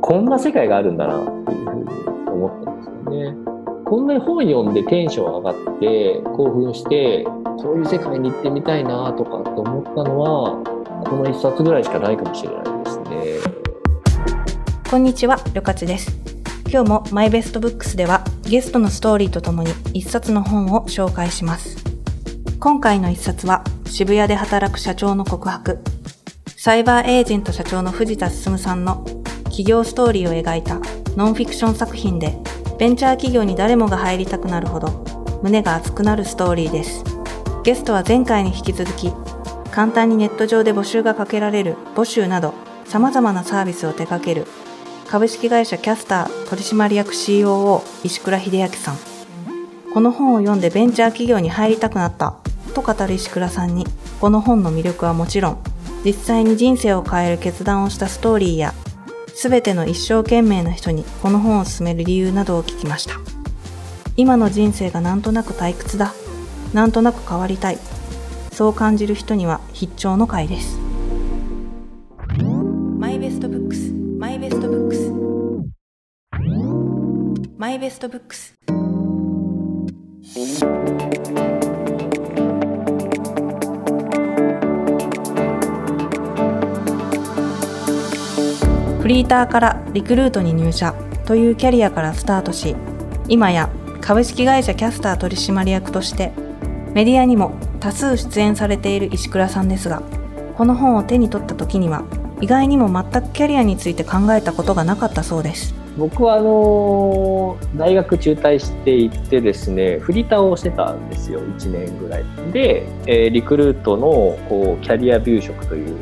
こんな世界があるんだなっていうふうに思ったんですよね。こんなに本読んでテンション上がって興奮してそういう世界に行ってみたいなとかって思ったのはこの一冊ぐらいしかないかもしれないですね。こんにちは、りょかちです。今日もマイベストブックスではゲストのストーリーとともに一冊の本を紹介します。今回の一冊は渋谷で働く社長の告白。サイバーエージェント社長の藤田進さんの企業ストーリーを描いたノンフィクション作品で、ベンチャー企業に誰もが入りたくなるほど、胸が熱くなるストーリーです。ゲストは前回に引き続き、簡単にネット上で募集がかけられる募集など、様々なサービスを手掛ける、株式会社キャスター取締役 COO 石倉秀明さん。この本を読んでベンチャー企業に入りたくなったと語る石倉さんに、この本の魅力はもちろん、実際に人生を変える決断をしたストーリーやすべての一生懸命な人にこの本を勧める理由などを聞きました。今の人生がなんとなく退屈だ。なんとなく変わりたい。そう感じる人には必聴の回です。マイベストブックス、マイベストブックス。マイベストブックス。リーターからリクルートに入社というキャリアからスタートし、今や株式会社キャスター取締役としてメディアにも多数出演されている石倉さんですが、この本を手に取った時には意外にも全くキャリアについて考えたことがなかったそうです。僕はあの大学中退していってですねフリーターをしてたんですよ1年ぐらいで、えー、リクルートのこうキャリアビュー職という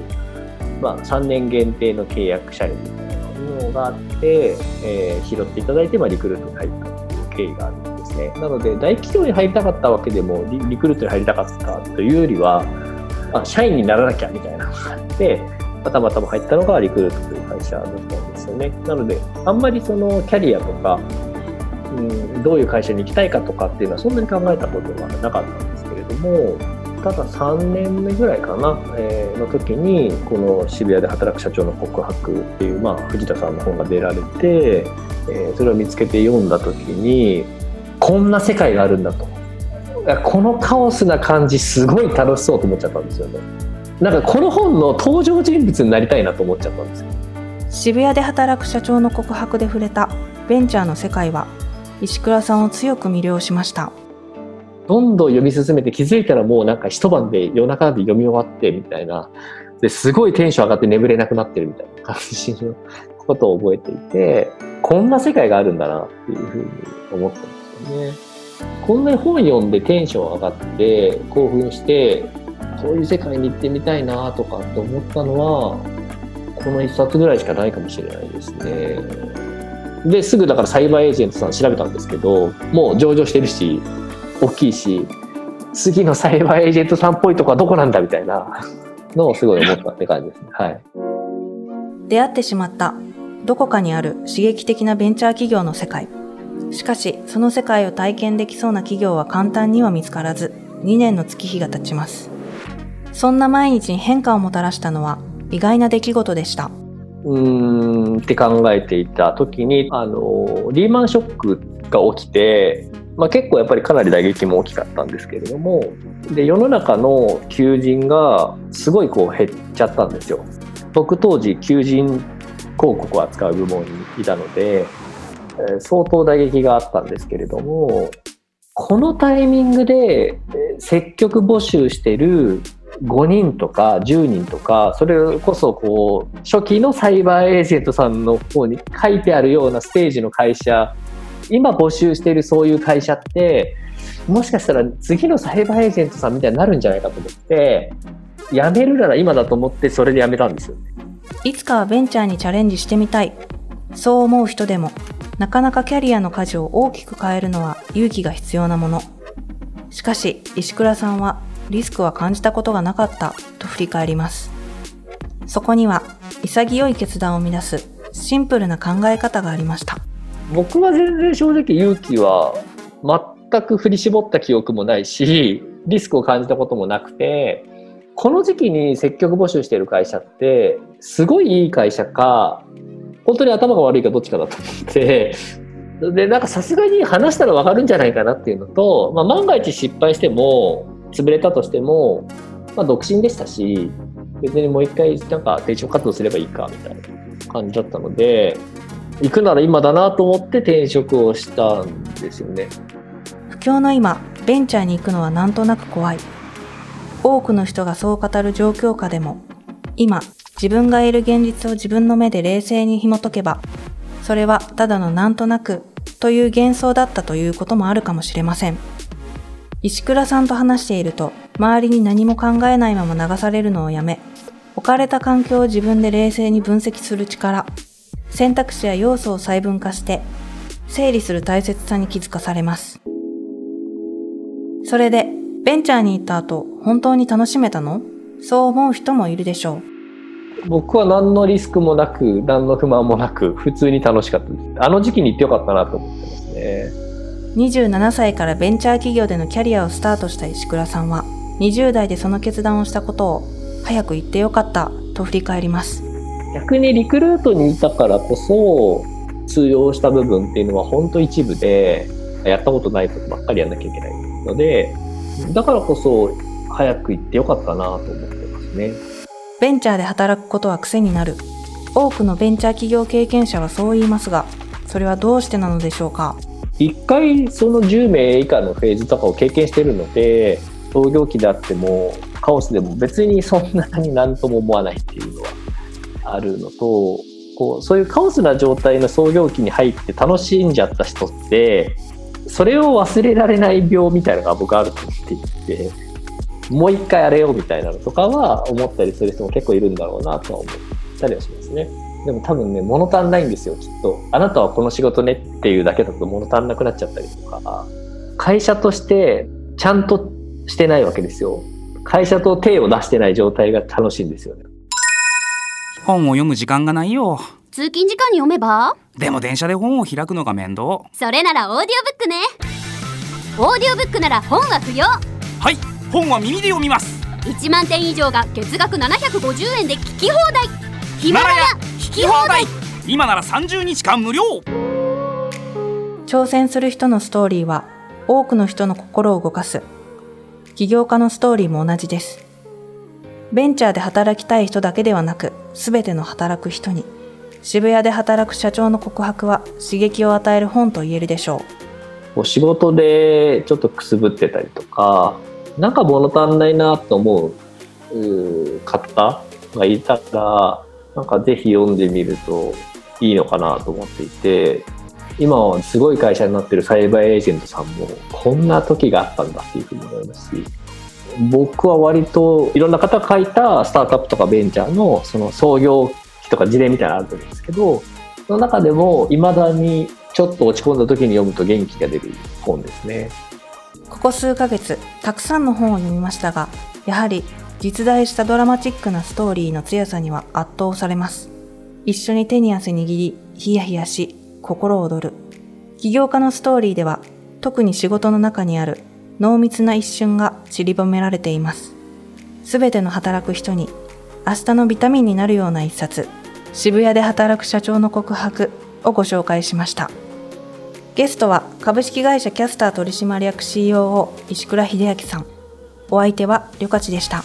まあ、3年限定の契約社員みたいなものがあって、えー、拾っていただいて、まあ、リクルートに入ったという経緯があるんですね。なので、大企業に入りたかったわけでもリ、リクルートに入りたかったというよりは、あ、社員にならなきゃみたいなのがあって、たまたま入ったのがリクルートという会社だったんですよね。なので、あんまりそのキャリアとか、うん、どういう会社に行きたいかとかっていうのはそんなに考えたことはなかったんですけれども、ただ3年目ぐらいかな、えー、の時にこの渋谷で働く社長の告白っていう、まあ、藤田さんの本が出られて、えー、それを見つけて読んだ時にこんな世界があるんだと。このカオスな感じすごい楽しそうと思っちゃったんですよね。なんかこの本の登場人物になりたいなと思っちゃったんですよ。渋谷で働く社長の告白で触れたベンチャーの世界は石倉さんを強く魅了しましたどんどん読み進めて気づいたらもうなんか一晩で夜中で読み終わってみたいな、ですごいテンション上がって眠れなくなってるみたいな感じのことを覚えていて、こんな世界があるんだなっていうふうに思ったんですよね。こんなに本読んでテンション上がって興奮して、そういう世界に行ってみたいなとかって思ったのは、この一冊ぐらいしかないかもしれないですね。で、すぐだからサイバーエージェントさん調べたんですけど、もう上場してるし、大きいし次のサイバーエージェントさんっぽいとこはどこなんだみたいなのをすごい思ったって感じですね。はい、出会ってしまったどこかにある刺激的なベンチャー企業の世界。しかし、その世界を体験できそうな企業は簡単には見つからず、2年の月日が経ちます。そんな毎日に変化をもたらしたのは意外な出来事でした。うーんって考えていた時に、あの、リーマンショックが起きて、まあ、結構やっぱりかなり打撃も大きかったんですけれどもで世の中の求人がすごいこう減っちゃったんですよ。僕当時求人広告を扱う部門にいたので、えー、相当打撃があったんですけれどもこのタイミングで積極募集してる5人とか10人とかそれこそこう初期のサイバーエージェントさんの方に書いてあるようなステージの会社今募集しているそういう会社って、もしかしたら次のサイバーエージェントさんみたいになるんじゃないかと思って、辞めるなら今だと思ってそれで辞めたんですよ。いつかはベンチャーにチャレンジしてみたい。そう思う人でも、なかなかキャリアの舵を大きく変えるのは勇気が必要なもの。しかし、石倉さんはリスクは感じたことがなかったと振り返ります。そこには潔い決断を生み出すシンプルな考え方がありました。僕は全然正直勇気は全く振り絞った記憶もないしリスクを感じたこともなくてこの時期に積極募集してる会社ってすごいいい会社か本当に頭が悪いかどっちかだと思ってでなんかさすがに話したら分かるんじゃないかなっていうのと、まあ、万が一失敗しても潰れたとしても、まあ、独身でしたし別にもう一回なんか転職活動すればいいかみたいな感じだったので行くなら今だなと思って転職をしたんですよね。不況の今ベンチャーに行くのはなんとなく怖い。多くの人がそう語る状況下でも今自分がいる現実を自分の目で冷静に紐解けばそれはただのなんとなくという幻想だったということもあるかもしれません。石倉さんと話していると周りに何も考えないまま流されるのをやめ置かれた環境を自分で冷静に分析する力。選択肢や要素を細分化して整理する大切さに気づかされます。それでベンチャーに行った後本当に楽しめたの？そう思う人もいるでしょう。僕は何のリスクもなく何の不満もなく普通に楽しかったです。あの時期に行ってよかったなと思ってますね。27歳からベンチャー企業でのキャリアをスタートした石倉さんは20代でその決断をしたことを早く言ってよかったと振り返ります逆にリクルートにいたからこそ通用した部分っていうのは本当一部でやったことないことばっかりやんなきゃいけないのでだからこそ早く行ってよかったなと思ってますね。ベンチャーで働くことは癖になる。多くのベンチャー企業経験者はそう言いますがそれはどうしてなのでしょうか？一回その10名以下のフェーズとかを経験してるので創業期であってもカオスでも別にそんなに何とも思わないっていうのはあるのとこうそういうカオスな状態の創業期に入って楽しんじゃった人ってそれを忘れられない病みたいなのが僕あると思っていてもう一回やれよみたいなのとかは思ったりする人も結構いるんだろうなとは思ったりはしますね。でも多分ね物足んないんですよきっと。あなたはこの仕事ねっていうだけだと物足んなくなっちゃったりとか会社としてちゃんとしてないわけですよ。会社と手を出してない状態が楽しいんですよね。本を読む時間がないよ。通勤時間に読めば？でも電車で本を開くのが面倒。それならオーディオブックね。オーディオブックなら本は不要。はい、本は耳で読みます。1万点以上が月額750円で聞き放題。ヒマラヤ聞き放題。今なら30日間無料。挑戦する人のストーリーは多くの人の心を動かす。起業家のストーリーも同じです。ベンチャーで働きたい人だけではなく、すべての働く人に、渋谷で働く社長の告白は刺激を与える本と言えるでしょう。お仕事でちょっとくすぶってたりとか、なんか物足んないなと思う方がいたら、なんかぜひ読んでみるといいのかなと思っていて、今はすごい会社になってるサイバーエージェントさんもこんな時があったんだっていうふうに思いますし僕は割といろんな方が書いたスタートアップとかベンチャーのその創業期とか事例みたいなのあると思うんですけどその中でもいまだにちょっと落ち込んだ時に読むと元気が出る本ですねここ数ヶ月たくさんの本を読みましたがやはり実在したドラマチックなストーリーの強さには圧倒されます一緒に手に汗握りヒヤヒヤし心躍る。起業家のストーリーでは、特に仕事の中にある濃密な一瞬が散りばめられています。すべての働く人に、明日のビタミンになるような一冊、渋谷で働く社長の告白をご紹介しました。ゲストは株式会社キャスター取締役 COO 石倉秀明さん。お相手はりょかちでした。